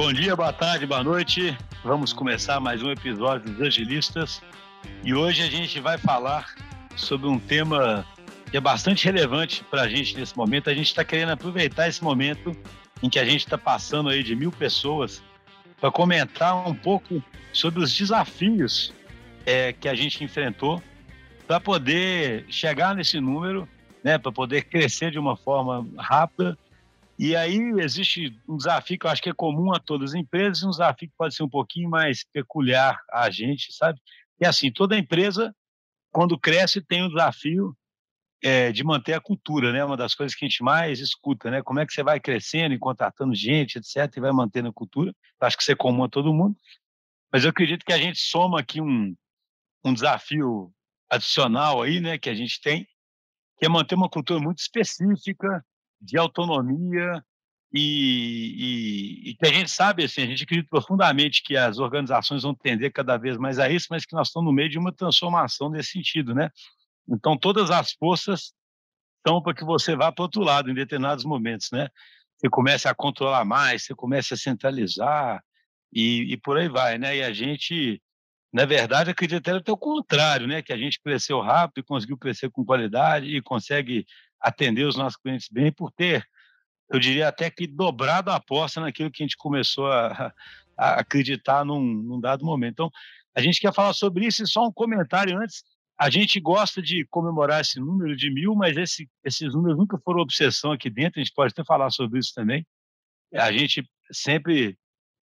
Bom dia, boa tarde, boa noite. Vamos começar mais um episódio dos Agilistas. E hoje a gente vai falar sobre um tema que é bastante relevante para a gente nesse momento. A gente está querendo aproveitar esse momento em que a gente está passando aí de mil pessoas para comentar um pouco sobre os desafios é, que a gente enfrentou para poder chegar nesse número, né, para poder crescer de uma forma rápida e aí existe um desafio que eu acho que é comum a todas as empresas, um desafio que pode ser um pouquinho mais peculiar a gente, sabe? É assim, toda empresa, quando cresce, tem o um desafio é, de manter a cultura, né? Uma das coisas que a gente mais escuta, né? Como é que você vai crescendo e contratando gente, etc., e vai mantendo a cultura. Eu acho que isso é comum a todo mundo. Mas eu acredito que a gente soma aqui um, um desafio adicional aí, né? Que a gente tem, que é manter uma cultura muito específica, de autonomia e, e, e, que a gente sabe, assim, a gente acredita profundamente que as organizações vão tender cada vez mais a isso, mas que nós estamos no meio de uma transformação nesse sentido, né? Então, todas as forças estão para que você vá para outro lado em determinados momentos, né? Você comece a controlar mais, você comece a centralizar e, e por aí vai, né? E a gente, na verdade, acredita até o contrário, né? Que a gente cresceu rápido conseguiu crescer com qualidade e consegue atender os nossos clientes bem por ter, eu diria até que dobrado a aposta naquilo que a gente começou a, a acreditar num, num, dado momento. Então, a gente quer falar sobre isso e só um comentário antes. A gente gosta de comemorar esse número de mil, mas esse, esses números nunca foram obsessão aqui dentro, a gente pode até falar sobre isso também. A gente sempre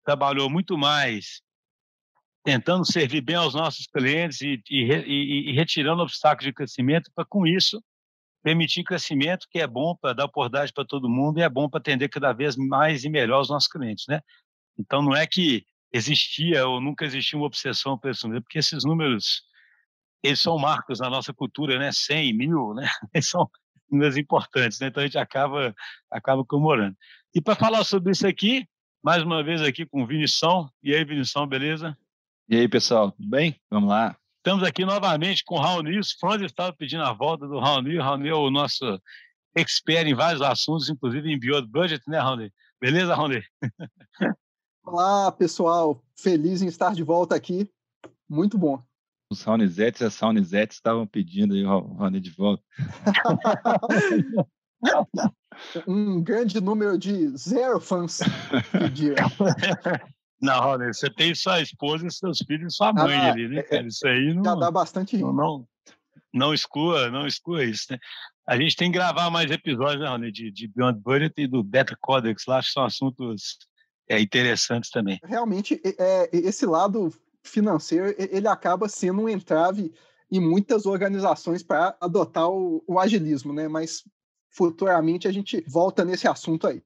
trabalhou muito mais tentando servir bem aos nossos clientes e, e, e, e retirando obstáculos de crescimento para, com isso, permitir crescimento, que é bom para dar oportunidade para todo mundo e é bom para atender cada vez mais e melhor os nossos clientes, né? Então, não é que existia ou nunca existiu uma obsessão por esse número, porque esses números, eles são marcos na nossa cultura, né? 100, mil, né? Eles são números importantes, né? Então, a gente acaba, acaba comemorando. E para falar sobre isso aqui, mais uma vez aqui com o Vinição. E aí, Vinição, beleza? E aí, pessoal, tudo bem? Vamos lá. Estamos aqui novamente com o Raoni. Os fãs estavam pedindo a volta do Raoni. O Raoni é o nosso expert em vários assuntos, inclusive em Beyond Budget, né, Raoni? Beleza, Raoni? Olá, pessoal. Feliz em estar de volta aqui. Muito bom. Os Raonizetes e as Raonizetes estavam pedindo aí o Raoni de volta. um grande número de zero fãs pediram. Não, Rony, você tem sua esposa, seus filhos e sua mãe ah, ali, né, é, cara? Isso aí não. Já dá bastante não, não, não não exclua isso, né? A gente tem que gravar mais episódios, né, Rony, de, de Beyond Budget e do Beta Codex lá, acho que são assuntos é, interessantes também. Realmente, é, esse lado financeiro, ele acaba sendo um entrave em muitas organizações para adotar o, o agilismo, né? Mas futuramente a gente volta nesse assunto aí.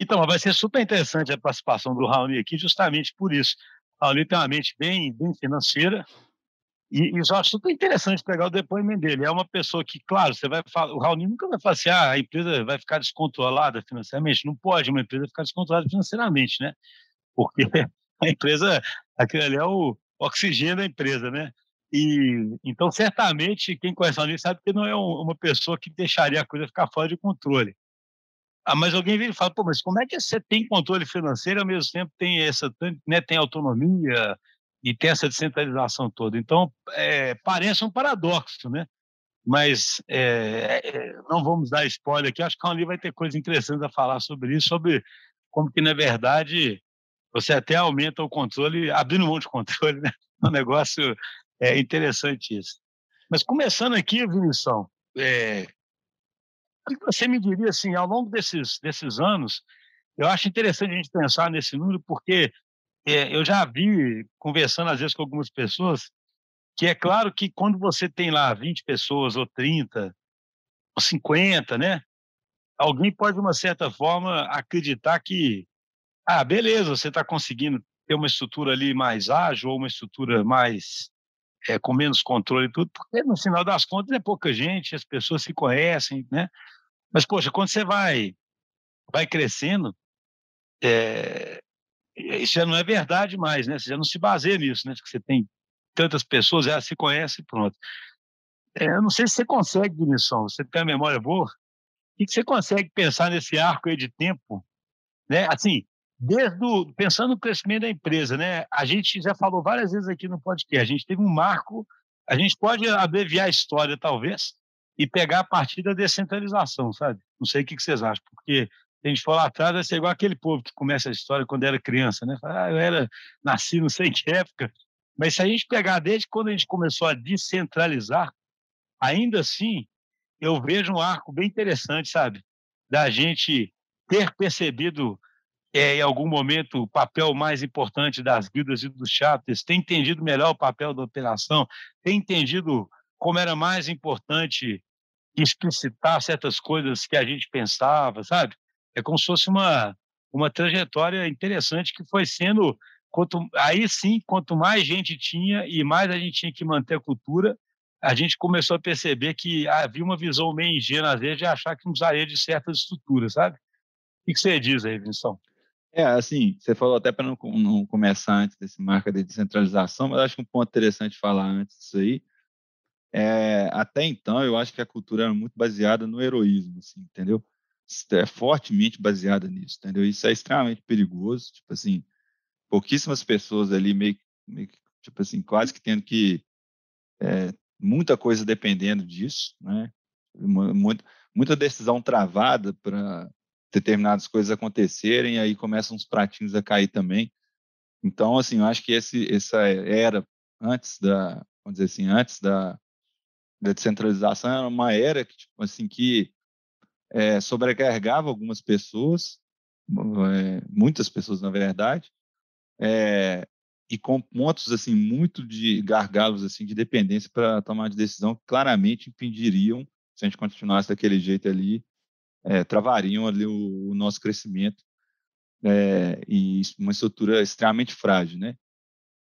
Então, vai ser super interessante a participação do Raoni aqui, justamente por isso. O Raoni tem uma mente bem, bem financeira, e, e eu acho super interessante pegar o depoimento dele. É uma pessoa que, claro, você vai falar, o Raoni nunca vai falar assim, ah, a empresa vai ficar descontrolada financeiramente. Não pode uma empresa ficar descontrolada financeiramente, né? Porque a empresa, aquele ali é o oxigênio da empresa, né? E então certamente quem conhece o Raoni sabe que não é uma pessoa que deixaria a coisa ficar fora de controle. Ah, mas alguém vem e fala, pô, mas como é que você tem controle financeiro e ao mesmo tempo tem essa, né, tem autonomia e tem essa descentralização toda? Então, é, parece um paradoxo, né? Mas é, é, não vamos dar spoiler aqui, acho que a Raoni vai ter coisa interessante a falar sobre isso, sobre como que, na verdade, você até aumenta o controle, abrindo mão de controle, né? Um negócio é, interessante isso. Mas começando aqui, Vinição, é, você me diria assim, ao longo desses, desses anos, eu acho interessante a gente pensar nesse número, porque é, eu já vi, conversando às vezes com algumas pessoas, que é claro que quando você tem lá 20 pessoas, ou 30, ou 50, né? Alguém pode, de uma certa forma, acreditar que, ah, beleza, você está conseguindo ter uma estrutura ali mais ágil, ou uma estrutura mais é, com menos controle e tudo, porque no final das contas é pouca gente, as pessoas se conhecem, né? Mas, poxa, quando você vai, vai crescendo, é, isso já não é verdade mais, né? Você já não se baseia nisso, né? Que você tem tantas pessoas, já se conhece pronto. É, eu não sei se você consegue, Vinicius, você tem a memória boa, o que você consegue pensar nesse arco aí de tempo, né? Assim, desde o, pensando no crescimento da empresa, né? A gente já falou várias vezes aqui no podcast, a gente teve um marco, a gente pode abreviar a história, talvez, e pegar a partir da descentralização, sabe? Não sei o que vocês acham, porque a gente for atrás, vai ser igual aquele povo que começa a história quando era criança, né? Ah, eu era, nasci não sei que época. Mas se a gente pegar desde quando a gente começou a descentralizar, ainda assim, eu vejo um arco bem interessante, sabe? Da gente ter percebido é, em algum momento o papel mais importante das guildas e dos chapters, ter entendido melhor o papel da operação, ter entendido como era mais importante explicitar certas coisas que a gente pensava, sabe? É como se fosse uma, uma trajetória interessante que foi sendo. Quanto, aí sim, quanto mais gente tinha e mais a gente tinha que manter a cultura, a gente começou a perceber que havia uma visão meio ingênua, às vezes, de achar que não precisaria de certas estruturas, sabe? O que você diz aí, Vinícius? É, assim, você falou até para não, não, começar antes desse marca de descentralização, mas acho que um ponto interessante falar antes disso aí, é, até então eu acho que a cultura era muito baseada no heroísmo, assim, entendeu? é fortemente baseada nisso, entendeu? Isso é extremamente perigoso, tipo assim, pouquíssimas pessoas ali meio, meio tipo assim, quase que tendo que é, muita coisa dependendo disso, né? Muita, muita decisão travada para determinadas coisas acontecerem, aí começam os pratinhos a cair também. Então, assim, eu acho que esse, essa era antes da, vamos dizer assim, antes da, da descentralização era uma era que, tipo assim, que é, sobrecarregava algumas pessoas, é, muitas pessoas na verdade, é, e com pontos assim muito de gargalos assim de dependência para tomar de decisão que claramente impediriam, se a gente continuasse daquele jeito ali, é, travariam ali o, o nosso crescimento é, e uma estrutura extremamente frágil, né?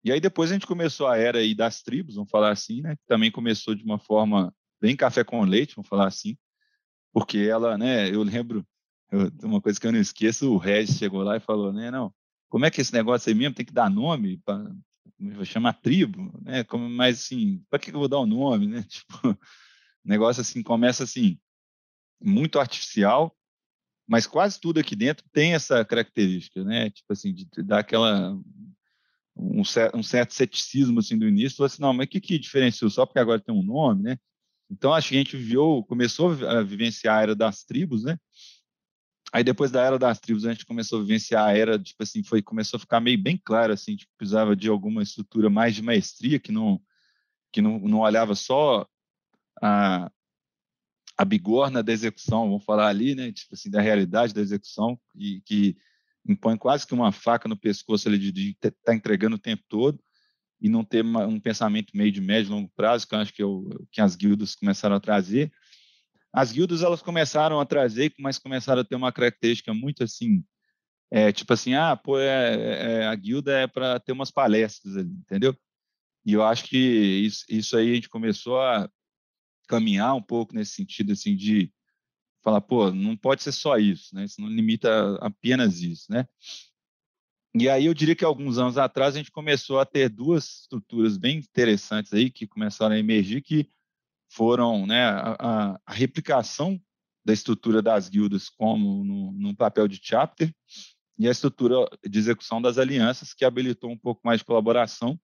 E aí depois a gente começou a era aí das tribos, vamos falar assim, né? Que também começou de uma forma bem café com leite, vamos falar assim, porque ela, né, eu lembro, eu, uma coisa que eu não esqueço, o Regis chegou lá e falou, né, não, como é que esse negócio aí mesmo tem que dar nome, para chamar tribo, né, como, mas assim, para que eu vou dar o um nome, né, tipo, negócio assim, começa assim, muito artificial, mas quase tudo aqui dentro tem essa característica, né, tipo assim, de, de dar aquela um, um, certo ceticismo assim do início, assim, não, mas o que que diferenciou só porque agora tem um nome, né? Então, acho que a gente viveu, começou a vivenciar a era das tribos, né? Aí depois da era das tribos a gente começou a vivenciar a era, tipo assim, foi começou a ficar meio bem claro assim, tipo, precisava de alguma estrutura mais de maestria que não que não, não olhava só a a bigorna da execução, vamos falar ali, né, tipo assim, da realidade da execução e que impõe quase que uma faca no pescoço ali de estar tá entregando o tempo todo e não ter uma, um pensamento meio de médio e longo prazo, que eu acho que, eu, que as guildas começaram a trazer. As guildas elas começaram a trazer, mas começaram a ter uma característica muito assim, é, tipo assim, ah, pô, é, é a guilda é para ter umas palestras ali, entendeu? E eu acho que isso, isso aí a gente começou a caminhar um pouco nesse sentido assim de falar, pô, não pode ser só isso, né? Isso não limita apenas isso, né? E aí eu diria que alguns anos atrás a gente começou a ter duas estruturas bem interessantes aí que começaram a emergir, que foram né, a, a replicação da estrutura das guildas como no, no, papel de chapter e a estrutura de execução das alianças que habilitou um pouco mais de colaboração,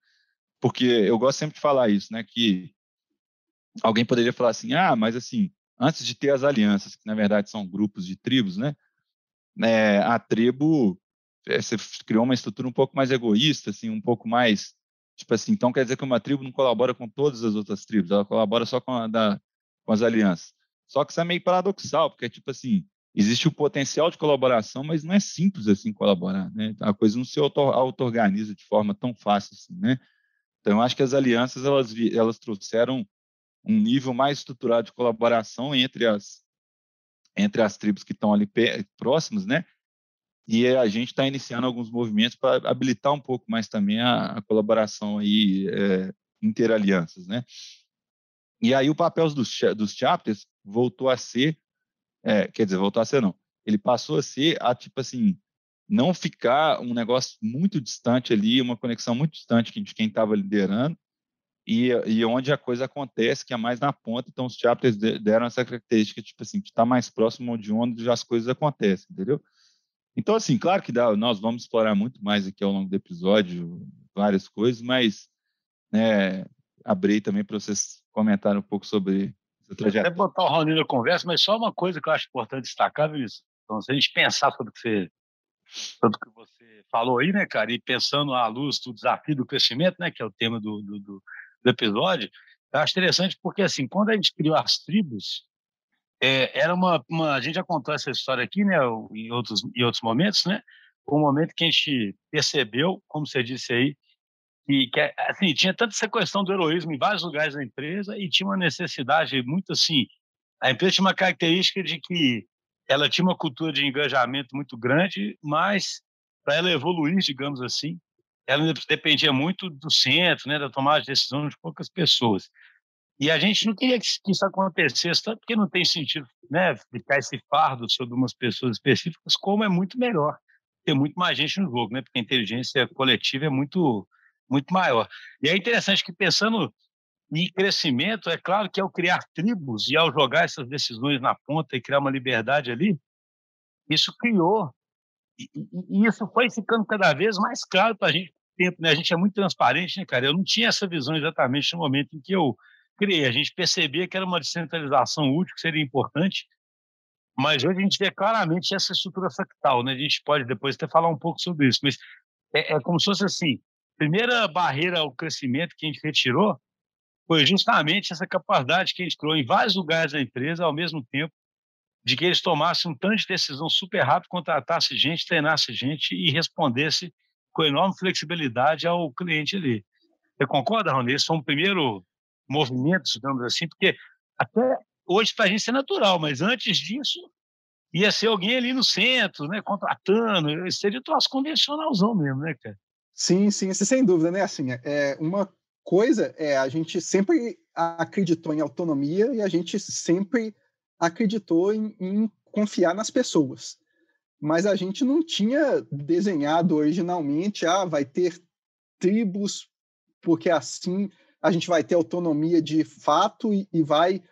porque eu gosto sempre de falar isso, né, que alguém poderia falar assim, ah, mas assim, antes de ter as alianças, que na verdade são grupos de tribos, né, é, a tribo é, você criou uma estrutura um pouco mais egoísta, assim, um pouco mais, tipo assim, então quer dizer que uma tribo não colabora com todas as outras tribos, ela colabora só com, da, com as alianças. Só que isso é meio paradoxal, porque, tipo assim, existe o potencial de colaboração, mas não é simples assim colaborar, né? A coisa não se auto-organiza de forma tão fácil assim, né? Então, eu acho que as alianças, elas, elas trouxeram um nível mais estruturado de colaboração entre as entre as tribos que estão ali próximas, né? e a gente está iniciando alguns movimentos para habilitar um pouco mais também a, a colaboração aí é, interalianças, né? E aí o papel dos, dos chapters voltou a ser, é, quer dizer, voltou a ser não, ele passou a ser a tipo assim não ficar um negócio muito distante ali, uma conexão muito distante de quem estava liderando e, e onde a coisa acontece, que é mais na ponta. Então, os chapters deram essa característica, tipo assim, de estar tá mais próximo de onde as coisas acontecem, entendeu? Então, assim, claro que dá, nós vamos explorar muito mais aqui ao longo do episódio, várias coisas, mas né, abrir também para vocês comentarem um pouco sobre essa trajetória. Até botar o Raoni na conversa, mas só uma coisa que eu acho importante destacar, Vinícius. Então, se a gente pensar sobre o que você, sobre o que você falou aí, né, cara, e pensando à luz do desafio do crescimento, né, que é o tema do, do, do, do episódio, eu acho interessante porque, assim, quando a gente criou as tribos, é, era uma, uma, A gente já contou essa história aqui, né, em outros, em outros momentos, né? Um momento que a gente percebeu, como você disse aí, que, que assim, tinha tanto essa questão do heroísmo em vários lugares da empresa e tinha uma necessidade muito assim. A empresa tinha uma característica de que ela tinha uma cultura de engajamento muito grande, mas para ela evoluir, digamos assim, ela dependia muito do centro, né, da tomada de decisão de poucas pessoas. E a gente não queria que isso acontecesse, tanto porque não tem sentido né, ficar esse fardo sobre umas pessoas específicas, como é muito melhor ter muito mais gente no jogo, né, porque a inteligência coletiva é muito, muito maior. E é interessante que, pensando em crescimento, é claro que ao criar tribos e ao jogar essas decisões na ponta e criar uma liberdade ali, isso criou, e, e isso foi ficando cada vez mais claro para a gente. Tempo, né? A gente é muito transparente, né, cara? Eu não tinha essa visão exatamente no momento em que eu criei. A gente percebia que era uma descentralização útil, que seria importante, mas hoje a gente vê claramente essa estrutura fractal, né? A gente pode depois até falar um pouco sobre isso, mas é, é como se fosse assim, primeira barreira ao crescimento que a gente retirou foi justamente essa capacidade que a gente criou em vários lugares da empresa ao mesmo tempo, de que eles tomassem um tanto de decisão super rápido, contratasse gente, treinasse gente e respondesse com enorme flexibilidade ao cliente ali. Você concorda, Rony? Esse foi um primeiro movimentos, digamos assim, porque até hoje para a gente é natural, mas antes disso ia ser alguém ali no centro, né, contratando, seria um troço convencionalzão mesmo, né, cara? Sim, sim, sem dúvida, né? Assim, é uma coisa é a gente sempre acreditou em autonomia e a gente sempre acreditou em, em confiar nas pessoas. Mas a gente não tinha desenhado originalmente, ah, vai ter tribos, porque assim a gente vai ter autonomia de fato e, e vai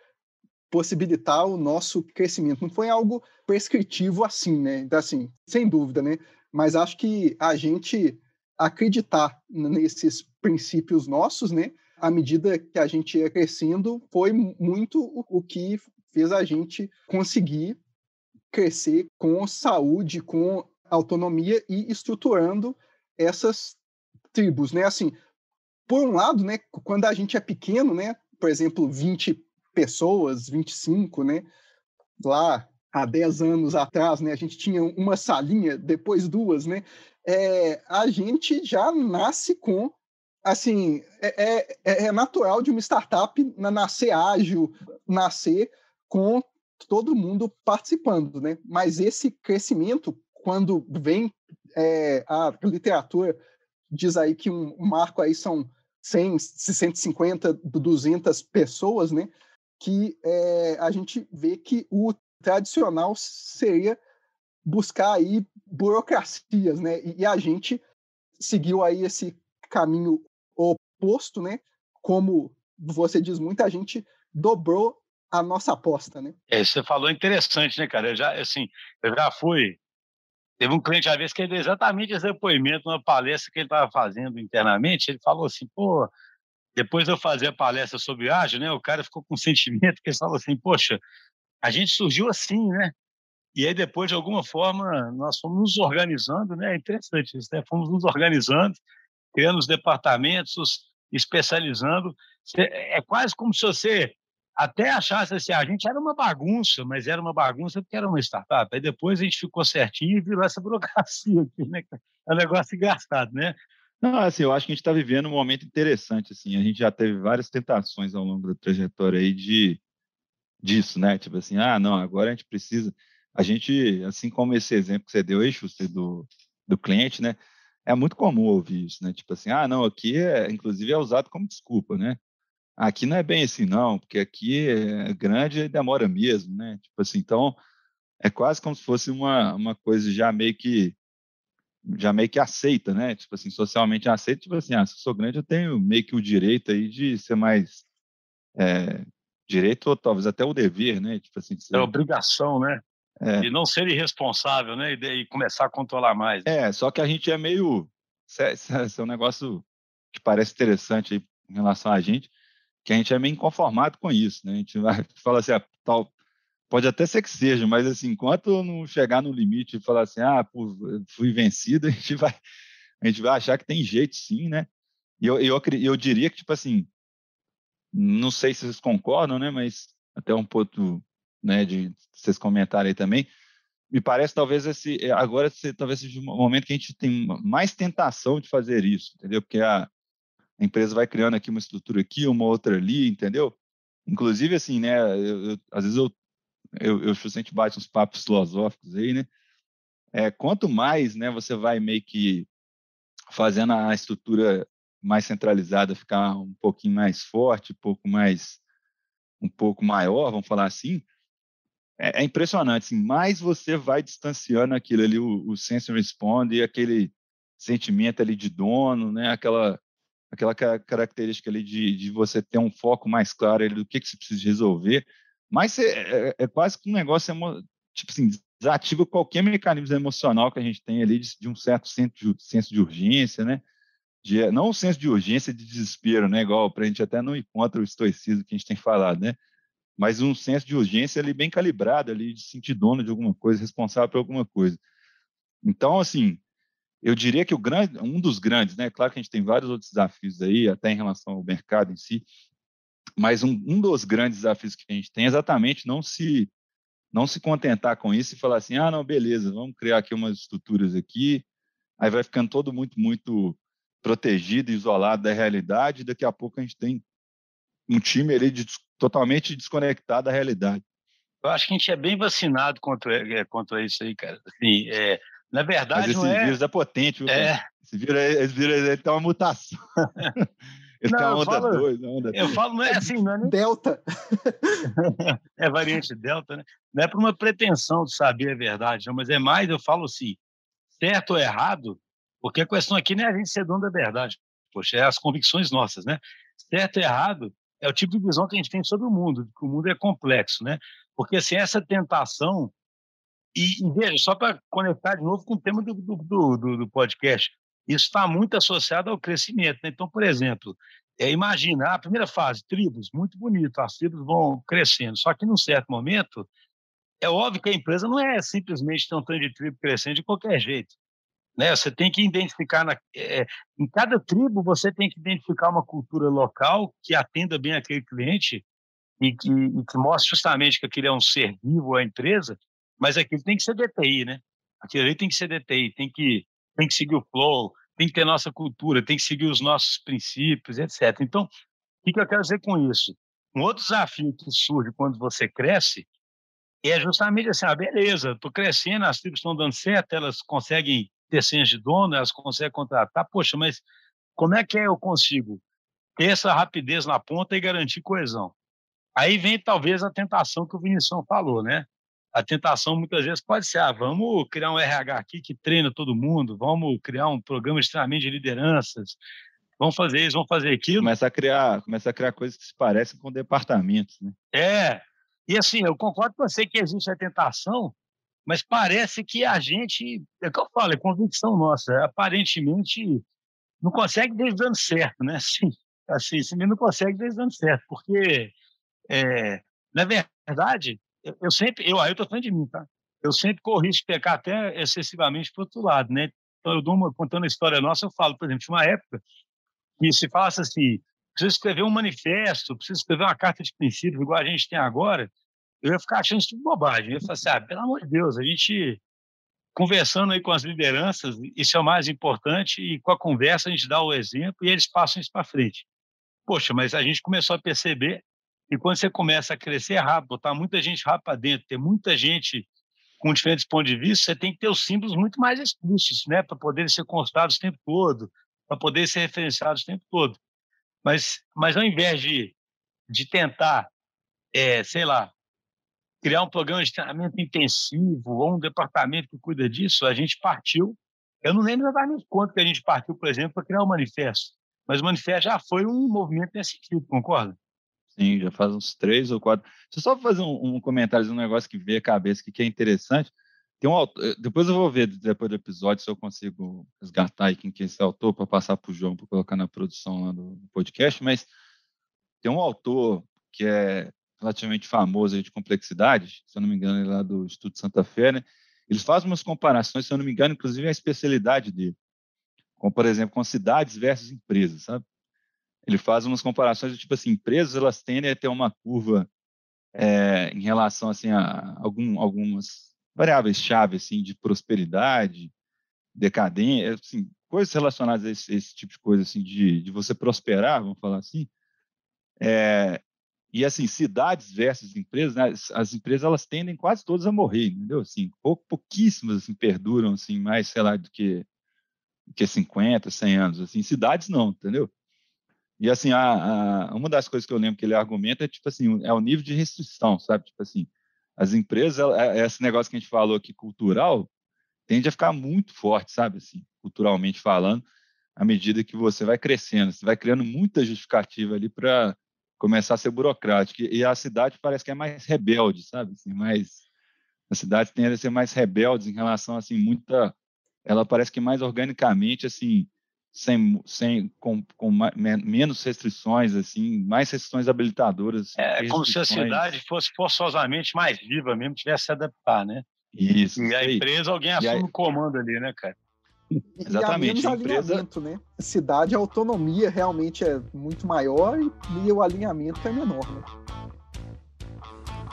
possibilitar o nosso crescimento. Não foi algo prescritivo assim, né? Então, assim, sem dúvida, né? Mas acho que a gente acreditar nesses princípios nossos, né? À medida que a gente ia crescendo, foi muito o que fez a gente conseguir crescer com saúde, com autonomia e estruturando essas tribos, né? Assim, por um lado, né, quando a gente é pequeno, né, por exemplo, 20 pessoas, 25, né, lá há 10 anos atrás, né, a gente tinha uma salinha, depois duas, né, é, a gente já nasce com, assim, é, é, é, natural de uma startup nascer ágil, nascer com todo mundo participando, né, mas esse crescimento, quando vem é, a literatura diz aí que um marco aí são 100, 150, 200 pessoas, né? Que é, a gente vê que o tradicional seria buscar aí burocracias, né? E, e a gente seguiu aí esse caminho oposto, né? Como você diz, muita gente dobrou a nossa aposta, né? É, você falou interessante, né, cara? Eu já, assim, eu já fui Teve um cliente, às vezes, que ele deu exatamente esse depoimento numa palestra que ele estava fazendo internamente. Ele falou assim, pô, depois de eu fazer a palestra sobre ágil, né, o cara ficou com um sentimento que ele falou assim, poxa, a gente surgiu assim, né? E aí, depois, de alguma forma, nós fomos nos organizando, né? É interessante isso, né? Fomos nos organizando, criando os departamentos, especializando. É quase como se você até achasse assim, a gente era uma bagunça, mas era uma bagunça porque era uma startup. Aí depois a gente ficou certinho e virou essa burocracia aqui, né? É um negócio engraçado, né? Não, assim, eu acho que a gente está vivendo um momento interessante, assim. A gente já teve várias tentações ao longo da trajetória aí de disso, né? Tipo assim, ah, não, agora a gente precisa. A gente, assim como esse exemplo que você deu aí, do, do cliente, né? É muito comum ouvir isso, né? Tipo assim, ah, não, aqui é, inclusive é usado como desculpa, né? Aqui não é bem assim, não, porque aqui é grande e demora mesmo, né? Tipo assim, então é quase como se fosse uma, uma coisa já meio que já meio que aceita, né? Tipo assim, socialmente aceita, tipo assim, ah, se eu sou grande, eu tenho meio que o direito aí de ser mais é, direito ou talvez até o dever, né? Tipo assim, ser... é obrigação, né? É. De não ser irresponsável, né? E, de, e, começar a controlar mais. É, só que a gente é meio. Esse é um negócio que parece interessante aí em relação a gente, que a gente é meio inconformado com isso, né? A gente vai fala assim, ah, tal, pode até ser que seja, mas assim, enquanto não chegar no limite e falar assim, ah, pô, fui vencido, a gente vai, a gente vai achar que tem jeito sim, né? E eu, eu, eu diria que, tipo assim, não sei se vocês concordam, né? Mas até um ponto, né, de vocês comentarem aí também, me parece talvez esse agora talvez seja um momento que a gente tem mais tentação de fazer isso, entendeu? Porque a, a empresa vai criando aqui uma estrutura aqui, uma outra ali, entendeu? Inclusive, assim, né, eu, eu, às vezes eu, eu, eu gente bate uns papos filosóficos aí, né? É, quanto mais, né, você vai meio que fazendo a estrutura mais centralizada ficar um pouquinho mais forte, um pouco mais, um pouco maior, vamos falar assim, é, é impressionante. Assim, mais você vai distanciando aquilo ali, o, o sense responde e aquele sentimento ali de dono, né, aquela aquela característica ali de, de você ter um foco mais claro do que, que você precisa resolver, mas é, é, é quase que um negócio, tipo assim, desativa qualquer mecanismo emocional que a gente tem ali de, de um certo senso de, senso de urgência, né? De, não um senso de urgência de desespero, né? Igual para a gente até não encontra o estoicismo que a gente tem falado, né? Mas um senso de urgência ali bem calibrado ali de sentir dono de alguma coisa, responsável por alguma coisa. Então, assim, eu diria que o grande, um dos grandes, né? Claro que a gente tem vários outros desafios aí, até em relação ao mercado em si, mas um, um dos grandes desafios que a gente tem é exatamente não se não se contentar com isso e falar assim, ah, não, beleza, vamos criar aqui umas estruturas aqui, aí vai ficando todo muito, muito protegido, isolado da realidade, e daqui a pouco a gente tem um time ali de, totalmente desconectado da realidade. Eu acho que a gente é bem vacinado contra, é, contra isso aí, cara. Assim, é, na verdade, Mas esse é... vírus é potente, viu? É. Esse vírus, esse vírus ele tem uma mutação. Ele não, tem uma onda falo, dois, onda Eu falo, não é assim, não é nem... Delta. é variante Delta, né? Não é por uma pretensão de saber a verdade, não, mas é mais, eu falo assim, certo ou errado, porque a questão aqui não é a gente ser dono da verdade. Poxa, é as convicções nossas, né? Certo ou errado é o tipo de visão que a gente tem sobre o mundo, que o mundo é complexo, né? Porque assim, essa tentação e, e veja, só para conectar de novo com o tema do, do, do, do podcast, isso está muito associado ao crescimento. Né? Então, por exemplo, é, imagina a primeira fase, tribos, muito bonito, as tribos vão crescendo, só que num certo momento, é óbvio que a empresa não é simplesmente ter um tanto de tribo crescendo de qualquer jeito. Né? Você tem que identificar, na, é, em cada tribo, você tem que identificar uma cultura local que atenda bem aquele cliente e que, e que mostre justamente que aquele é um ser vivo, a empresa, mas aquilo tem que ser DTI, né? Aquilo ali tem que ser DTI, tem que, tem que seguir o flow, tem que ter nossa cultura, tem que seguir os nossos princípios, etc. Então, o que, eu quero dizer com isso? Um outro desafio que surge quando você cresce é justamente assim, ah, beleza, estou crescendo, as tribos estão dando certo, elas conseguem ter senso de dono, elas conseguem contratar, poxa, mas como é que eu consigo ter essa rapidez na ponta e garantir coesão? Aí vem talvez a tentação que o Vinição falou, né? A tentação muitas vezes pode ser, ah, vamos criar um RH aqui que treina todo mundo, vamos criar um programa de treinamento de lideranças, vamos fazer isso, vamos fazer aquilo. Começa a criar, começa a criar coisas que se parecem com departamentos, né? É. E assim, eu concordo com você que existe a tentação, mas parece que a gente, é o que eu falo, é convicção nossa, aparentemente não consegue desde dando certo, né? Assim, assim, assim não consegue desde dando certo, porque é, na verdade, eu sempre, eu aí eu tô falando de mim, tá? Eu sempre corri de pecar até excessivamente para outro lado, né? Então eu dou uma, contando a história nossa, eu falo, por exemplo, tinha uma época que se falasse assim, precisa escrever um manifesto, precisa escrever uma carta de princípios, igual a gente tem agora, eu ia ficar achando isso tudo bobagem. Eu ia falar assim, ah, pelo amor de Deus, a gente conversando aí com as lideranças, isso é o mais importante, e com a conversa a gente dá o exemplo e eles passam isso para frente. Poxa, mas a gente começou a perceber e quando você começa a crescer rápido, botar muita gente rápido para dentro, ter muita gente com diferentes pontos de vista, você tem que ter os símbolos muito mais explícitos, né, para poderem ser constados o tempo todo, para poder ser referenciados o tempo todo. Mas, mas ao invés de, de tentar, é, sei lá, criar um programa de treinamento intensivo ou um departamento que cuida disso, a gente partiu. Eu não lembro exatamente quanto que a gente partiu, por exemplo, para criar o um manifesto, mas o manifesto já foi um movimento nesse sentido, concorda? Sim, já faz uns três ou quatro. Deixa eu só fazer um, um comentário de um negócio que veio a cabeça que, que é interessante. Tem um autor, depois eu vou ver depois do episódio se eu consigo resgatar aí quem que é esse autor para passar para o João para colocar na produção lá do podcast, mas tem um autor que é relativamente famoso de complexidade, se eu não me engano, ele é lá do Instituto Santa Fé, né? Ele faz umas comparações, se eu não me engano, inclusive é a especialidade dele, como por exemplo com cidades versus empresas, sabe? Ele faz umas comparações do tipo assim, empresas elas tendem a ter uma curva é, em relação assim a algum, algumas variáveis chave assim de prosperidade, decadência, assim, coisas relacionadas a esse, esse, tipo de coisa assim de, de você prosperar, vamos falar assim. É, e assim, cidades versus empresas, né? as empresas elas tendem quase todas a morrer, entendeu? Assim, pou, pouquíssimas assim perduram assim mais, sei lá, do que que 50, 100 anos, assim, cidades não, entendeu? E assim, a, a, uma das coisas que eu lembro que ele argumenta é tipo assim, é o nível de restrição, sabe? Tipo assim, as empresas, é, esse negócio que a gente falou aqui cultural, tende a ficar muito forte, sabe? Assim, culturalmente falando, à medida que você vai crescendo, você vai criando muita justificativa ali para começar a ser burocrático. E a cidade parece que é mais rebelde, sabe? Assim, mais a cidade tende a ser mais rebelde em relação assim muita ela parece que mais organicamente assim sem, sem com, com menos restrições, assim, mais restrições habilitadoras. É como se a cidade fosse forçosamente mais viva mesmo, tivesse se adaptar, né? Isso. E a empresa, alguém assume o comando ali, né, cara? Exatamente. E a empresa... né? Cidade, a autonomia realmente é muito maior e o alinhamento é menor, né?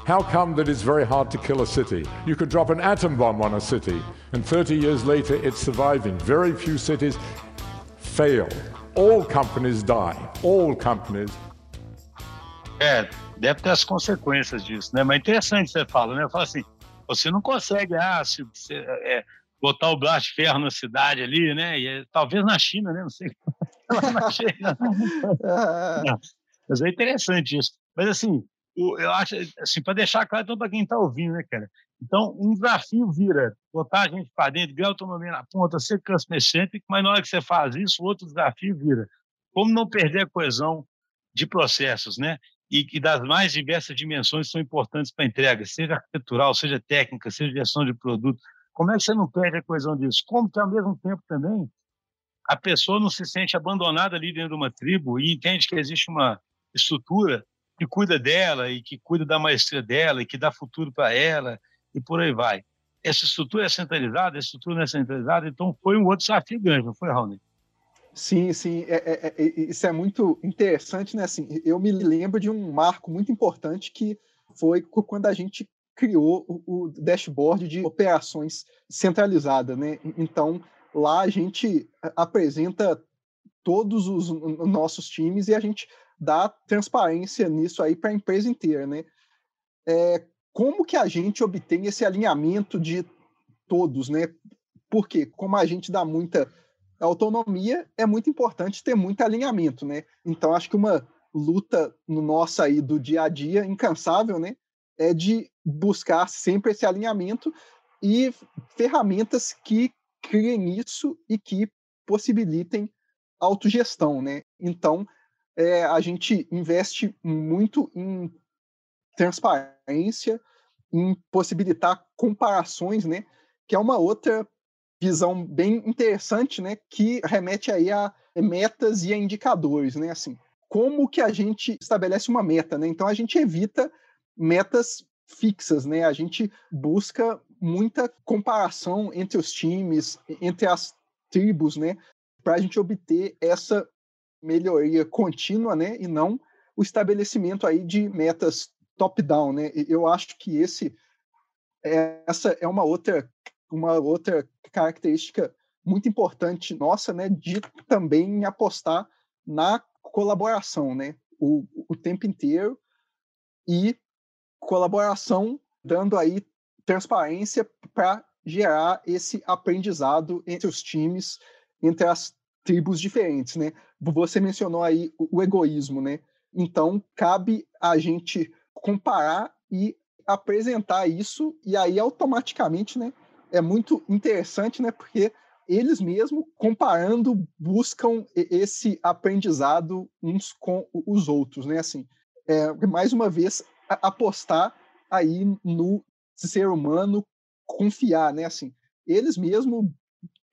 How come that it's very hard to kill a city? You could drop an atom bomb on a city, and 30 years later it's surviving. Very few cities fail. All companies die. All companies. É, deve ter as consequências disso, né? Mas é interessante você fala, né? Fala assim, você não consegue, ah, se, se é, botar o blast de ferro na cidade ali, né? E, é, talvez na China, né? Não sei. na China. Mas é interessante isso. Mas assim, eu acho, assim, para deixar claro então, para quem está ouvindo, né, cara? Então, um desafio vira botar a gente para dentro, ganhar autonomia na ponta, ser customer centric, mas na hora que você faz isso, outro desafio vira como não perder a coesão de processos, né? E, e das mais diversas dimensões são importantes para a entrega, seja arquitetural, seja técnica, seja gestão de produto. Como é que você não perde a coesão disso? Como que, ao mesmo tempo, também, a pessoa não se sente abandonada ali dentro de uma tribo e entende que existe uma estrutura que cuida dela e que cuida da maestria dela e que dá futuro para ela e por aí vai. Essa estrutura é centralizada, essa estrutura não é centralizada, então foi um outro desafio grande, não foi, Raul? Sim, sim, é, é, é, isso é muito interessante, né? Assim, eu me lembro de um marco muito importante que foi quando a gente criou o, o dashboard de operações centralizada, né? Então, lá a gente apresenta todos os nossos times e a gente dá transparência nisso aí para a empresa inteira, né? É, como que a gente obtém esse alinhamento de todos, né? Porque como a gente dá muita autonomia, é muito importante ter muito alinhamento, né? Então acho que uma luta no nosso aí do dia a dia incansável, né, é de buscar sempre esse alinhamento e ferramentas que criem isso e que possibilitem autogestão, né? Então, é, a gente investe muito em transparência, em possibilitar comparações, né? Que é uma outra visão bem interessante, né? Que remete aí a metas e a indicadores, né? Assim, como que a gente estabelece uma meta, né? Então a gente evita metas fixas, né? A gente busca muita comparação entre os times, entre as tribos, né? Para a gente obter essa melhoria contínua, né, e não o estabelecimento aí de metas top-down, né? Eu acho que esse essa é uma outra uma outra característica muito importante nossa, né, de também apostar na colaboração, né, o, o tempo inteiro e colaboração dando aí transparência para gerar esse aprendizado entre os times, entre as tribos diferentes, né? Você mencionou aí o egoísmo, né? Então, cabe a gente comparar e apresentar isso, e aí automaticamente, né? É muito interessante, né? Porque eles mesmo, comparando, buscam esse aprendizado uns com os outros, né? Assim, é, mais uma vez, apostar aí no ser humano, confiar, né? Assim, eles mesmo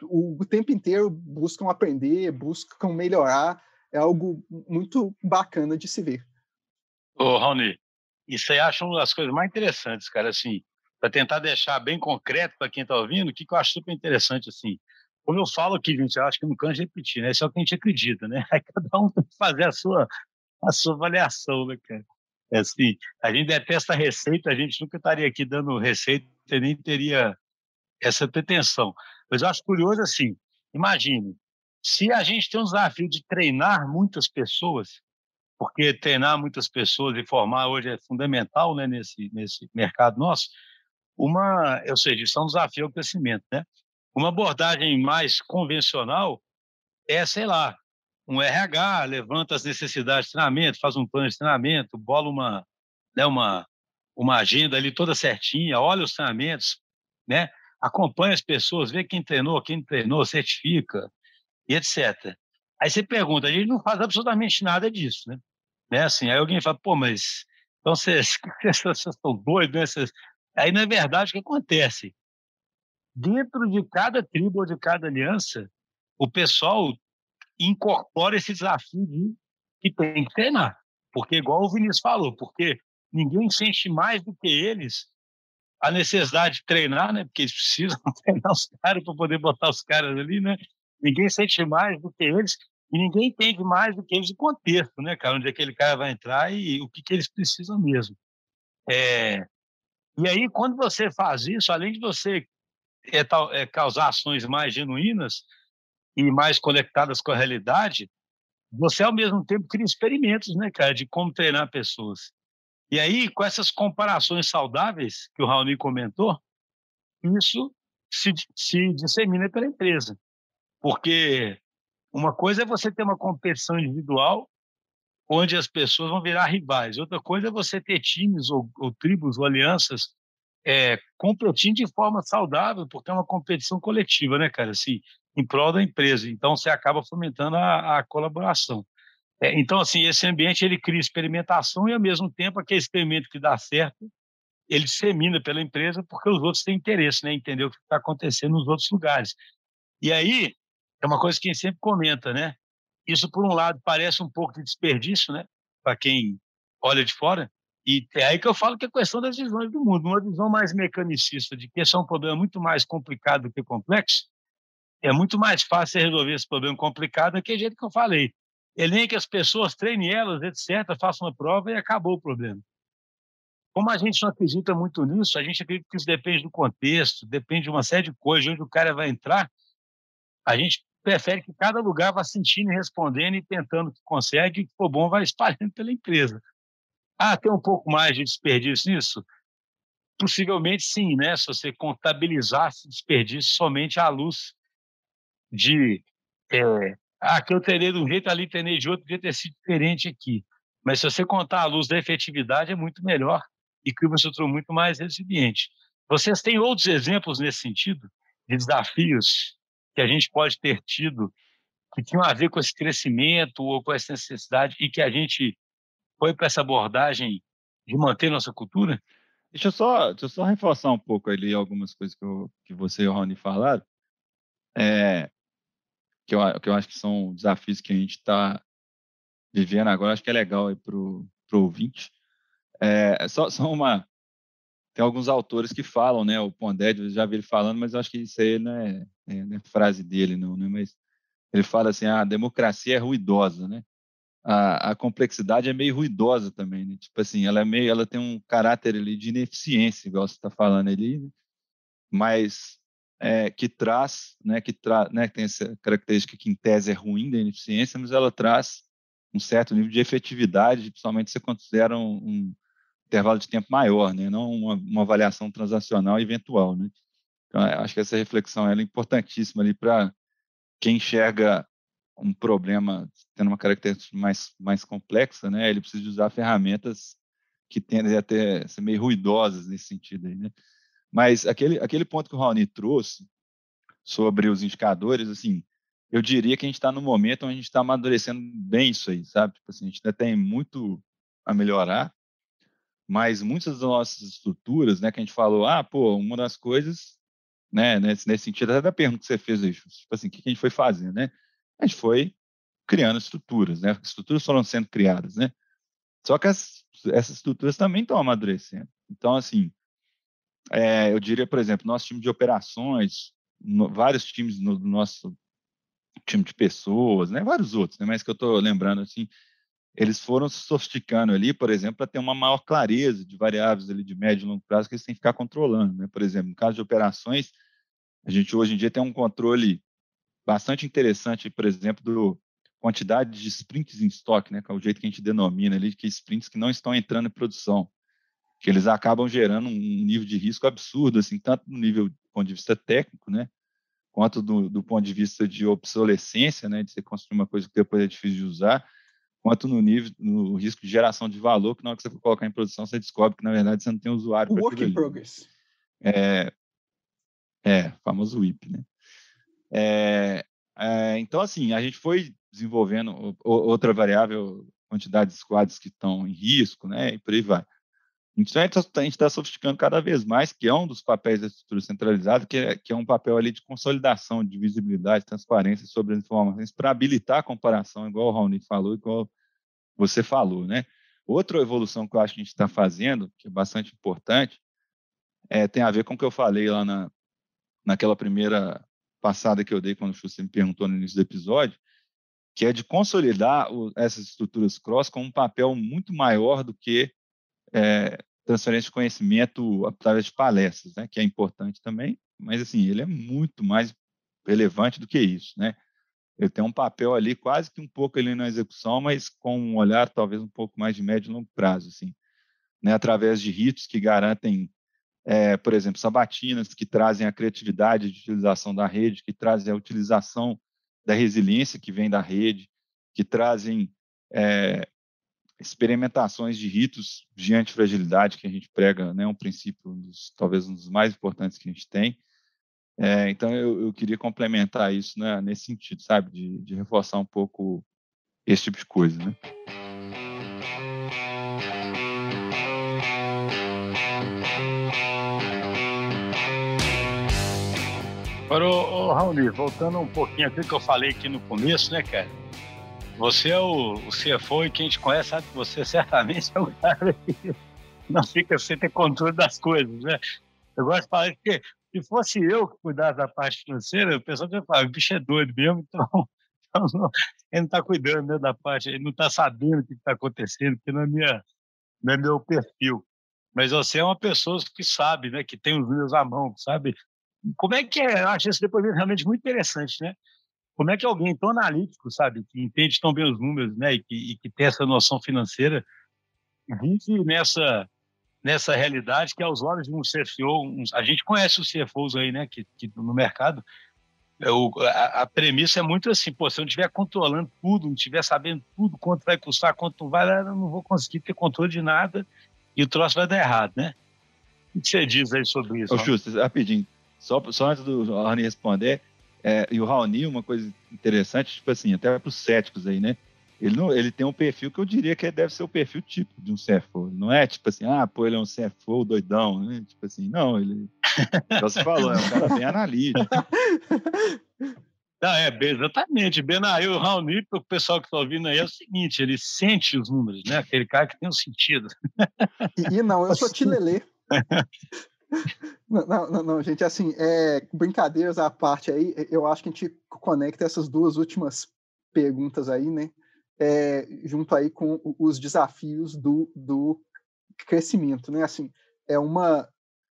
o, tempo inteiro buscam aprender, buscam melhorar, é algo muito bacana de se ver. Ô, Raoni, isso aí acho uma das coisas mais interessantes, cara, assim, para tentar deixar bem concreto para quem está ouvindo, o que, que eu acho super interessante, assim, como eu falo aqui, gente, eu acho que não canso de repetir, né? Isso é o que a gente acredita, né? Aí cada um tem que fazer a sua, a sua avaliação, né, cara? É assim, a gente detesta receita, a gente nunca estaria aqui dando receita, nem teria essa pretensão. Mas eu acho curioso assim, imagine, se a gente tem um desafio de treinar muitas pessoas, porque treinar muitas pessoas e formar hoje é fundamental né, nesse, nesse mercado nosso, uma, ou seja, isso é um desafio ao crescimento, né? Uma abordagem mais convencional é, sei lá, um RH levanta as necessidades de treinamento, faz um plano de treinamento, bola uma, né, uma, uma agenda ali toda certinha, olha os treinamentos, né? acompanha as pessoas, vê quem treinou, quem treinou, certifica e etc. Aí você pergunta, a gente não faz absolutamente nada disso, né? Né? Assim, aí alguém fala, pô, mas então vocês, vocês estão doidos, né? Vocês... Aí, na verdade, o que acontece? dentro de cada tribo ou de cada aliança, o pessoal incorpora esse desafio de que tem que treinar. Porque, igual o Vinícius falou, porque ninguém sente mais do que eles a necessidade de treinar, né? Porque eles precisam treinar os caras para poder botar os caras ali, né? Ninguém sente mais do que eles e ninguém entende mais do que eles o contexto, né, cara? Onde aquele cara vai entrar e o que, que eles precisam mesmo. É... E aí, quando você faz isso, além de você é, é causar ações mais genuínas e mais conectadas com a realidade, você ao mesmo tempo cria experimentos, né, cara, de como treinar pessoas. E aí, com essas comparações saudáveis que o Raoni comentou, isso se, se dissemina pela empresa. Porque uma coisa é você ter uma competição individual onde as pessoas vão virar rivais. Outra coisa é você ter times ou, ou tribos ou alianças é, competindo de forma saudável, porque é uma competição coletiva, né, cara? Assim, em prol da empresa. Então, você acaba fomentando a, a colaboração. É, então, assim, esse ambiente ele cria experimentação e, ao mesmo tempo, aquele experimento que dá certo, ele dissemina pela empresa porque os outros têm interesse, né? Entender o que está acontecendo nos outros lugares. E aí, é uma coisa que a gente sempre comenta, né? Isso, por um lado, parece um pouco de desperdício, né? Para quem olha de fora, e é aí que eu falo que é questão das visões do mundo. Uma visão mais mecanicista de que esse é um problema muito mais complicado do que complexo, é muito mais fácil resolver esse problema complicado daquele jeito que eu falei. Elenque as pessoas, treine elas, etc., faça uma prova e acabou o problema. Como a gente não acredita muito nisso, a gente acredita que isso depende do contexto, depende de uma série de coisas, de onde o cara vai entrar, a gente prefere que cada lugar vá sentindo e respondendo e tentando o que consegue, e que for bom vai espalhando pela empresa. Ah, tem um pouco mais de desperdício nisso? Possivelmente sim, né? Se você contabilizasse desperdício somente à luz de é, ah, eu terei de um jeito ali, terei de outro, podia ter sido diferente aqui. Mas se você contar à luz da efetividade, é muito melhor e cria uma estrutura muito mais resiliente. Vocês têm outros exemplos nesse sentido, de desafios que a gente pode ter tido que tinham a ver com esse crescimento ou com essa necessidade e que a gente foi para essa abordagem de manter nossa cultura? Deixa eu só, deixa eu só reforçar um pouco ali algumas coisas que, eu, que você e o Rony falaram, é, que, eu, que eu acho que são desafios que a gente está vivendo agora, acho que é legal para o ouvinte. É, só, só uma. Tem alguns autores que falam, né? O Pondé, eu já vi ele falando, mas eu acho que isso aí não é, é, não é frase dele, não, né? Mas ele fala assim: ah, a democracia é ruidosa, né? a, a, complexidade é meio ruidosa também, né? Tipo assim, ela é meio, ela tem um caráter ali de ineficiência, igual você está falando ali, né? mas é, que traz, né, que tra, né, tem essa característica que em tese é ruim da ineficiência, mas ela traz um certo nível de efetividade, principalmente se você considera um, um intervalo de tempo maior, né, não uma, uma avaliação transacional eventual, né. Então, acho que essa reflexão é importantíssima ali para quem enxerga um problema tendo uma característica mais, mais complexa, né, ele precisa usar ferramentas que tendem a ter, ser meio ruidosas nesse sentido aí, né? Mas aquele, aquele ponto que o Raoni trouxe sobre os indicadores, assim, eu diria que a gente está no momento onde a gente está amadurecendo bem isso aí, sabe? Tipo assim, a gente ainda tem muito a melhorar, mas muitas das nossas estruturas, né, que a gente falou, ah, pô, uma das coisas, né, nesse, nesse sentido, até da pergunta que você fez tipo assim, o que a gente foi fazendo, né? A gente foi criando estruturas, né? Estruturas foram sendo criadas, né? Só que as, essas estruturas também estão amadurecendo. Então, assim, é, eu diria, por exemplo, nosso time de operações, no, vários times no, no nosso time de pessoas, né? Vários outros, né? Mas que eu estou lembrando, assim, eles foram se sofisticando ali, por exemplo, para ter uma maior clareza de variáveis ali de médio e longo prazo que eles têm que ficar controlando, né? Por exemplo, no caso de operações, a gente hoje em dia tem um controle bastante interessante, por exemplo, do quantidade de sprints em estoque, né, que é o jeito que a gente denomina ali, que sprints que não estão entrando em produção, que eles acabam gerando um nível de risco absurdo, assim, tanto no nível do ponto de vista técnico, né, quanto do, do ponto de vista de obsolescência, né, de você construir uma coisa que depois é difícil de usar, quanto no nível, no risco de geração de valor, que na hora que você for colocar em produção, você descobre que, na verdade, você não tem usuário. Work in progress. É, é, famoso WIP, né? É, é, então, assim, a gente foi desenvolvendo outra variável, quantidade de squads que estão em risco, né, e por aí vai. Então, a gente está tá sofisticando cada vez mais, que é um dos papéis da estrutura centralizada, que é, que é um papel ali de consolidação, de visibilidade, transparência sobre as informações, para habilitar a comparação, igual o Raoni falou, igual você falou, né? Outra evolução que eu acho que a gente está fazendo, que é bastante importante, é, tem a ver com o que eu falei lá na, naquela primeira passada que eu dei quando você me perguntou no início do episódio, que é de consolidar o, essas estruturas cross com um papel muito maior do que é, transferência de conhecimento através de palestras, né, que é importante também, mas assim, ele é muito mais relevante do que isso, né? Ele tem um papel ali quase que um pouco ali na execução, mas com um olhar talvez um pouco mais de médio e longo prazo, assim, né, através de ritos que garantem, é, por exemplo, sabatinas que trazem a criatividade de utilização da rede, que trazem a utilização da resiliência que vem da rede, que trazem é, experimentações de ritos de antifragilidade que a gente prega, né, um princípio, dos, talvez um dos mais importantes que a gente tem. É, então, eu, eu, queria complementar isso né, nesse sentido, sabe, de, de reforçar um pouco esse tipo de coisa, né? Agora, ô, Raoni, voltando um pouquinho aquilo que eu falei aqui no começo, né, cara? Você é o, o CFO e quem te conhece sabe que você certamente é o cara que não fica sem ter controle das coisas, né? Eu gosto de falar que se fosse eu que cuidasse da parte financeira, o pessoal já fala, o bicho é doido mesmo, então, então não, ele não está cuidando né, da parte, ele não está sabendo o que está acontecendo, porque não é, minha, não é meu perfil. Mas você é uma pessoa que sabe, né, que tem os números à mão, sabe como é que é? Eu acho esse depoimento realmente muito interessante, né? Como é que alguém tão analítico, sabe, que entende tão bem os números, né, e que, e que tem essa noção financeira, vive nessa nessa realidade que aos olhos de um CFO, um, a gente conhece os CFOs aí, né, que, que no mercado, é a, a, premissa é muito assim, pô, se eu não estiver controlando tudo, não estiver sabendo tudo, quanto vai custar, quanto não vai, eu não vou conseguir ter controle de nada e o troço vai dar errado, né? O que você diz aí sobre isso? Ô, Justo, rapidinho, só, só antes do Raoni responder, é, e o Raoni, uma coisa interessante, tipo assim, até para os céticos aí, né? Ele, não, ele tem um perfil que eu diria que deve ser o perfil tipo de um CFO. Não é tipo assim, ah, pô, ele é um CFO doidão, né? Tipo assim, não, ele. Você falou, é um cara bem analítico. Não, é, exatamente. Benaí, o Raoni, para o pessoal que está ouvindo aí, é o seguinte: ele sente os números, né? Aquele cara que tem um sentido. E, e não, eu sou Tilelê. Não, não, não, gente, assim, é, brincadeiras à parte aí, eu acho que a gente conecta essas duas últimas perguntas aí, né, é, junto aí com os desafios do, do crescimento, né, assim, é uma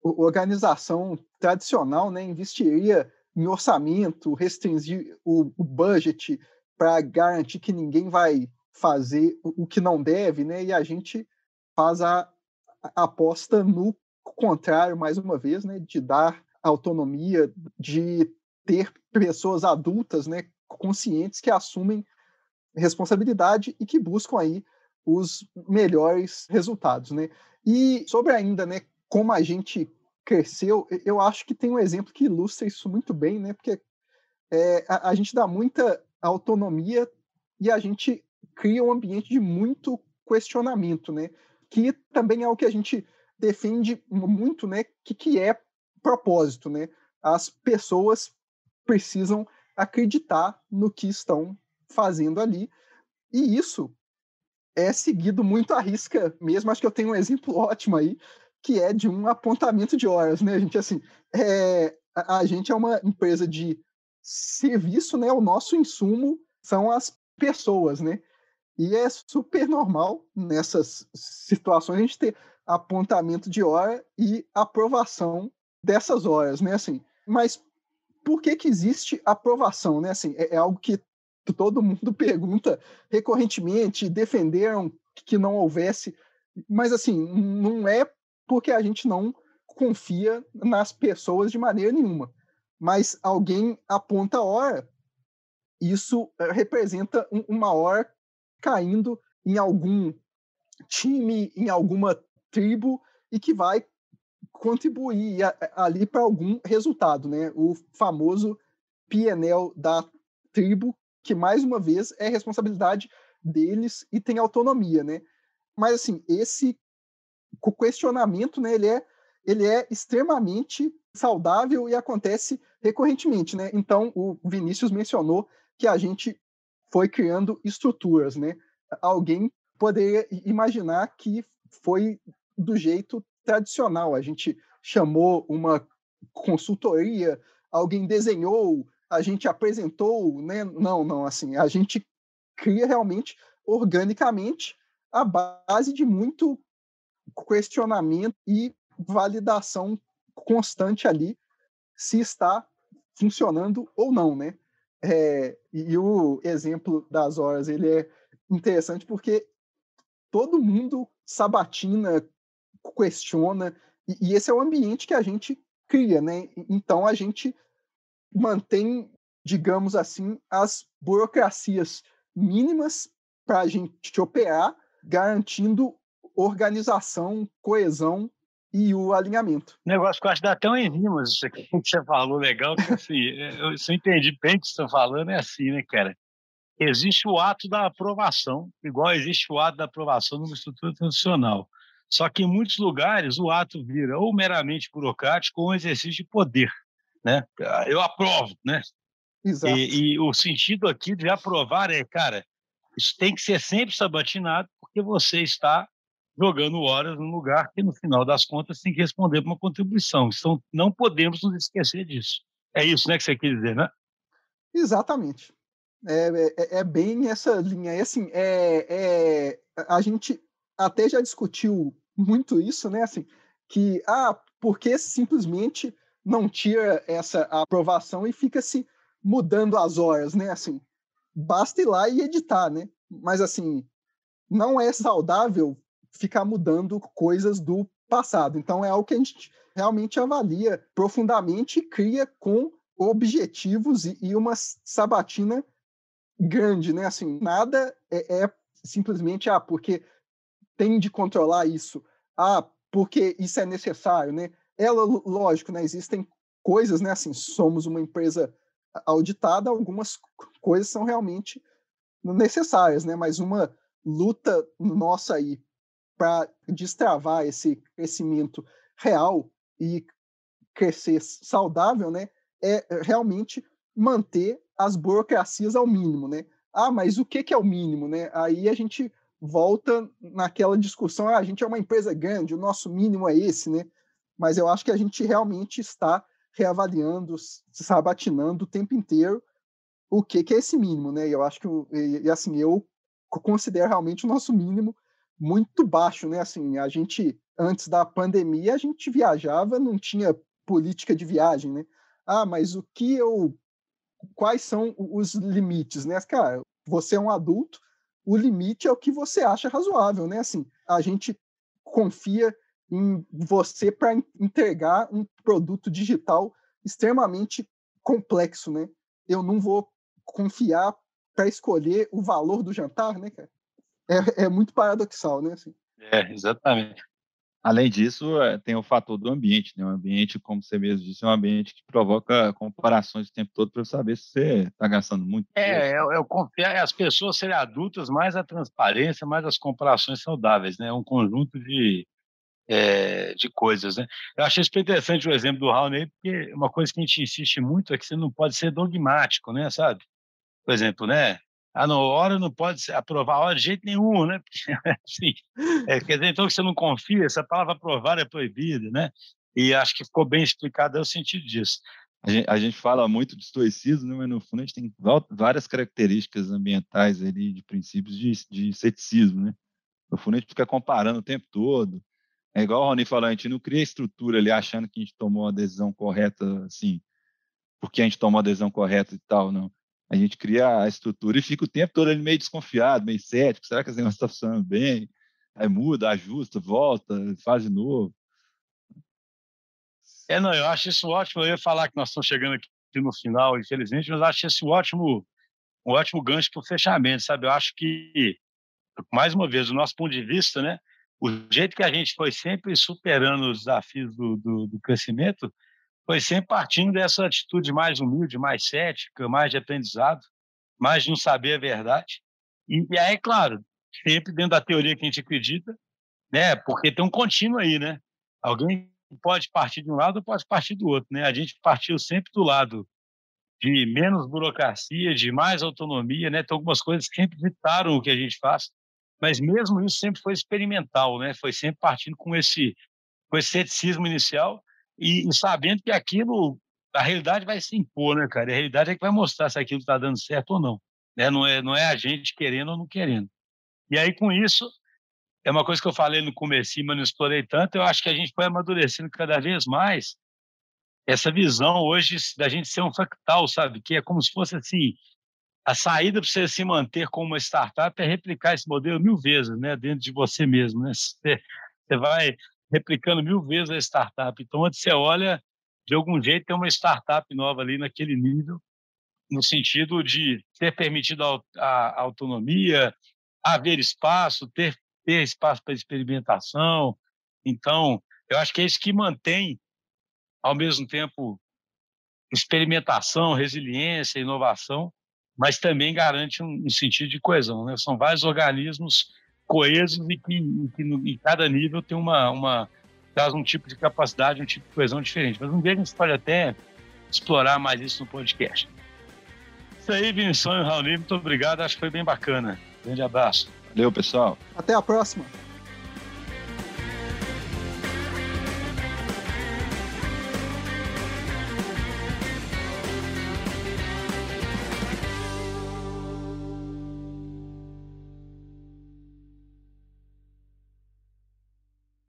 organização tradicional, né, investiria em orçamento, restringir o, o budget para garantir que ninguém vai fazer o, que não deve, né, e a gente faz a, a aposta no contrário, mais uma vez, né, de dar autonomia, de ter pessoas adultas, né, conscientes que assumem responsabilidade e que buscam aí os melhores resultados, né? E sobre ainda, né, como a gente cresceu, eu acho que tem um exemplo que ilustra isso muito bem, né? Porque é, a, a gente dá muita autonomia e a gente cria um ambiente de muito questionamento, né? Que também é o que a gente defende muito, né? Que, que é propósito, né? As pessoas precisam acreditar no que estão fazendo ali. E isso é seguido muito à risca mesmo. Acho que eu tenho um exemplo ótimo aí, que é de um apontamento de horas, né? A gente, assim, é, a, a gente é uma empresa de serviço, né? O nosso insumo são as pessoas, né? E é super normal nessas situações a gente ter apontamento de hora e aprovação dessas horas, né? Assim, mas por que que existe aprovação, né? Assim, é, é algo que todo mundo pergunta recorrentemente, defenderam que não houvesse, mas assim, não é porque a gente não confia nas pessoas de maneira nenhuma. Mas alguém aponta a hora, isso eh, representa uma hora caindo em algum time, em alguma tribo e que vai contribuir ali para algum resultado, né? O famoso PNL da tribo, que mais uma vez é responsabilidade deles e tem autonomia, né? Mas assim, esse questionamento, né, ele é ele é extremamente saudável e acontece recorrentemente, né? Então, o Vinícius mencionou que a gente foi criando estruturas, né? Alguém poderia imaginar que foi do jeito tradicional. A gente chamou uma consultoria, alguém desenhou, a gente apresentou, né? Não, não, assim, a gente cria realmente organicamente a base de muito questionamento e validação constante ali se está funcionando ou não, né? É, e o exemplo das horas ele é interessante porque todo mundo sabatina, questiona, e, e esse é o ambiente que a gente cria, né? Então a gente mantém, digamos assim, as burocracias mínimas para a gente operar, garantindo organização, coesão e o alinhamento. Negócio que eu acho que dá até um enzimas, isso aqui que você falou legal, que assim, eu, se eu entendi bem o que você está falando, é assim, né, cara? Existe o ato da aprovação, igual existe o ato da aprovação numa estrutura tradicional. Só que em muitos lugares o ato vira ou meramente burocrático ou um exercício de poder, né? Eu aprovo, né? Exato. E, e o sentido aqui de aprovar é, cara, isso tem que ser sempre sabatinado porque você está jogando horas num lugar que, no final das contas, tem que responder para uma contribuição. Então, não podemos nos esquecer disso. É isso né, que você quer dizer, né? Exatamente. É, é, é bem essa linha. E, assim, é, é, a gente até já discutiu muito isso, né? Assim, que, ah, por que simplesmente não tira essa aprovação e fica se mudando as horas, né? Assim, basta ir lá e editar, né? Mas, assim, não é saudável ficar mudando coisas do passado. Então é algo que a gente realmente avalia profundamente e cria com objetivos e, e uma sabatina grande, né? Assim, nada é, é simplesmente ah, porque tem de controlar isso, ah, porque isso é necessário, né? É lógico, né? Existem coisas, né? Assim, somos uma empresa auditada, algumas coisas são realmente necessárias, né? Mas uma luta nossa aí para destravar esse crescimento real e crescer saudável, né, é realmente manter as burocracias ao mínimo, né? Ah, mas o que, que é o mínimo, né? Aí a gente volta naquela discussão, ah, a gente é uma empresa grande, o nosso mínimo é esse, né? Mas eu acho que a gente realmente está reavaliando, sabatinando o tempo inteiro o que, que é esse mínimo, né? Eu acho que, e, assim, eu considero realmente o nosso mínimo muito baixo, né? Assim, a gente antes da pandemia a gente viajava, não tinha política de viagem, né? Ah, mas o que eu quais são os limites, né? Cara, você é um adulto, o limite é o que você acha razoável, né? Assim, a gente confia em você para entregar um produto digital extremamente complexo, né? Eu não vou confiar para escolher o valor do jantar, né, cara? é, é muito paradoxal, né? Assim. É, exatamente. Além disso, é, tem o fator do ambiente, né? O ambiente, como você mesmo disse, é um ambiente que provoca comparações o tempo todo para saber se você está gastando muito. É, eu, eu confio, é as pessoas serem adultas, mais a transparência, mais as comparações saudáveis, né? É um conjunto de, é, de coisas, né? Eu achei super interessante o exemplo do Raul, porque uma coisa que a gente insiste muito é que você não pode ser dogmático, né? Sabe? Por exemplo, né? Ah, não, hora não pode aprovar hora de jeito nenhum, né? assim, é, quer dizer, então que você não confia, essa palavra aprovar é proibida, né? E acho que ficou bem explicado é o sentido disso. A gente, a gente fala muito de estoicismo, né? mas no fundo a gente tem várias características ambientais ali, de princípios de, de ceticismo, né? No fundo a gente fica comparando o tempo todo. É igual o Rony falou, a gente não cria estrutura ali achando que a gente tomou a decisão correta, assim, porque a gente tomou a decisão correta e tal, não a gente cria a estrutura e fica o tempo todo ali meio desconfiado, meio cético, será que as negócio está funcionando bem? Aí muda, ajusta, volta, faz de novo. É, não, eu acho isso ótimo. Eu ia falar que nós estamos chegando aqui no final, infelizmente, mas eu acho esse ótimo, um ótimo gancho para o fechamento, sabe? Eu acho que, mais uma vez, do nosso ponto de vista, né, o jeito que a gente foi sempre superando os desafios do, do, do crescimento, foi sempre partindo dessa atitude mais humilde, mais cética, mais de aprendizado, mais de não saber a verdade. E, e aí, claro, sempre dentro da teoria que a gente acredita, né? Porque tem um contínuo aí, né? Alguém pode partir de um lado ou pode partir do outro, né? A gente partiu sempre do lado de menos burocracia, de mais autonomia, né? Tem algumas coisas sempre ditaram o que a gente faz, mas mesmo isso sempre foi experimental, né? Foi sempre partindo com esse com esse ceticismo inicial e, sabendo que aquilo, a realidade vai se impor, né, cara? A realidade é que vai mostrar se aquilo está dando certo ou não. Né? Não, é, não é a gente querendo ou não querendo. E aí, com isso, é uma coisa que eu falei no começo, mas não explorei tanto, eu acho que a gente vai amadurecendo cada vez mais essa visão hoje da gente ser um fractal, sabe? Que é como se fosse assim, a saída para você se manter como uma startup é replicar esse modelo mil vezes, né, dentro de você mesmo, né? Você vai replicando mil vezes a startup. Então, onde você olha, de algum jeito tem uma startup nova ali naquele nível, no sentido de ter permitido a, a autonomia, haver espaço, ter, ter espaço para experimentação. Então, eu acho que é isso que mantém, ao mesmo tempo, experimentação, resiliência, inovação, mas também garante um, um sentido de coesão. Né? São vários organismos coesos e que, e que no, em cada nível tem uma, uma traz um tipo de capacidade, um tipo de coesão diferente. Mas um dia a gente pode até explorar mais isso no podcast. Isso aí, Vinição e Raul, muito obrigado. Acho que foi bem bacana. Grande abraço. Valeu, pessoal. Até a próxima.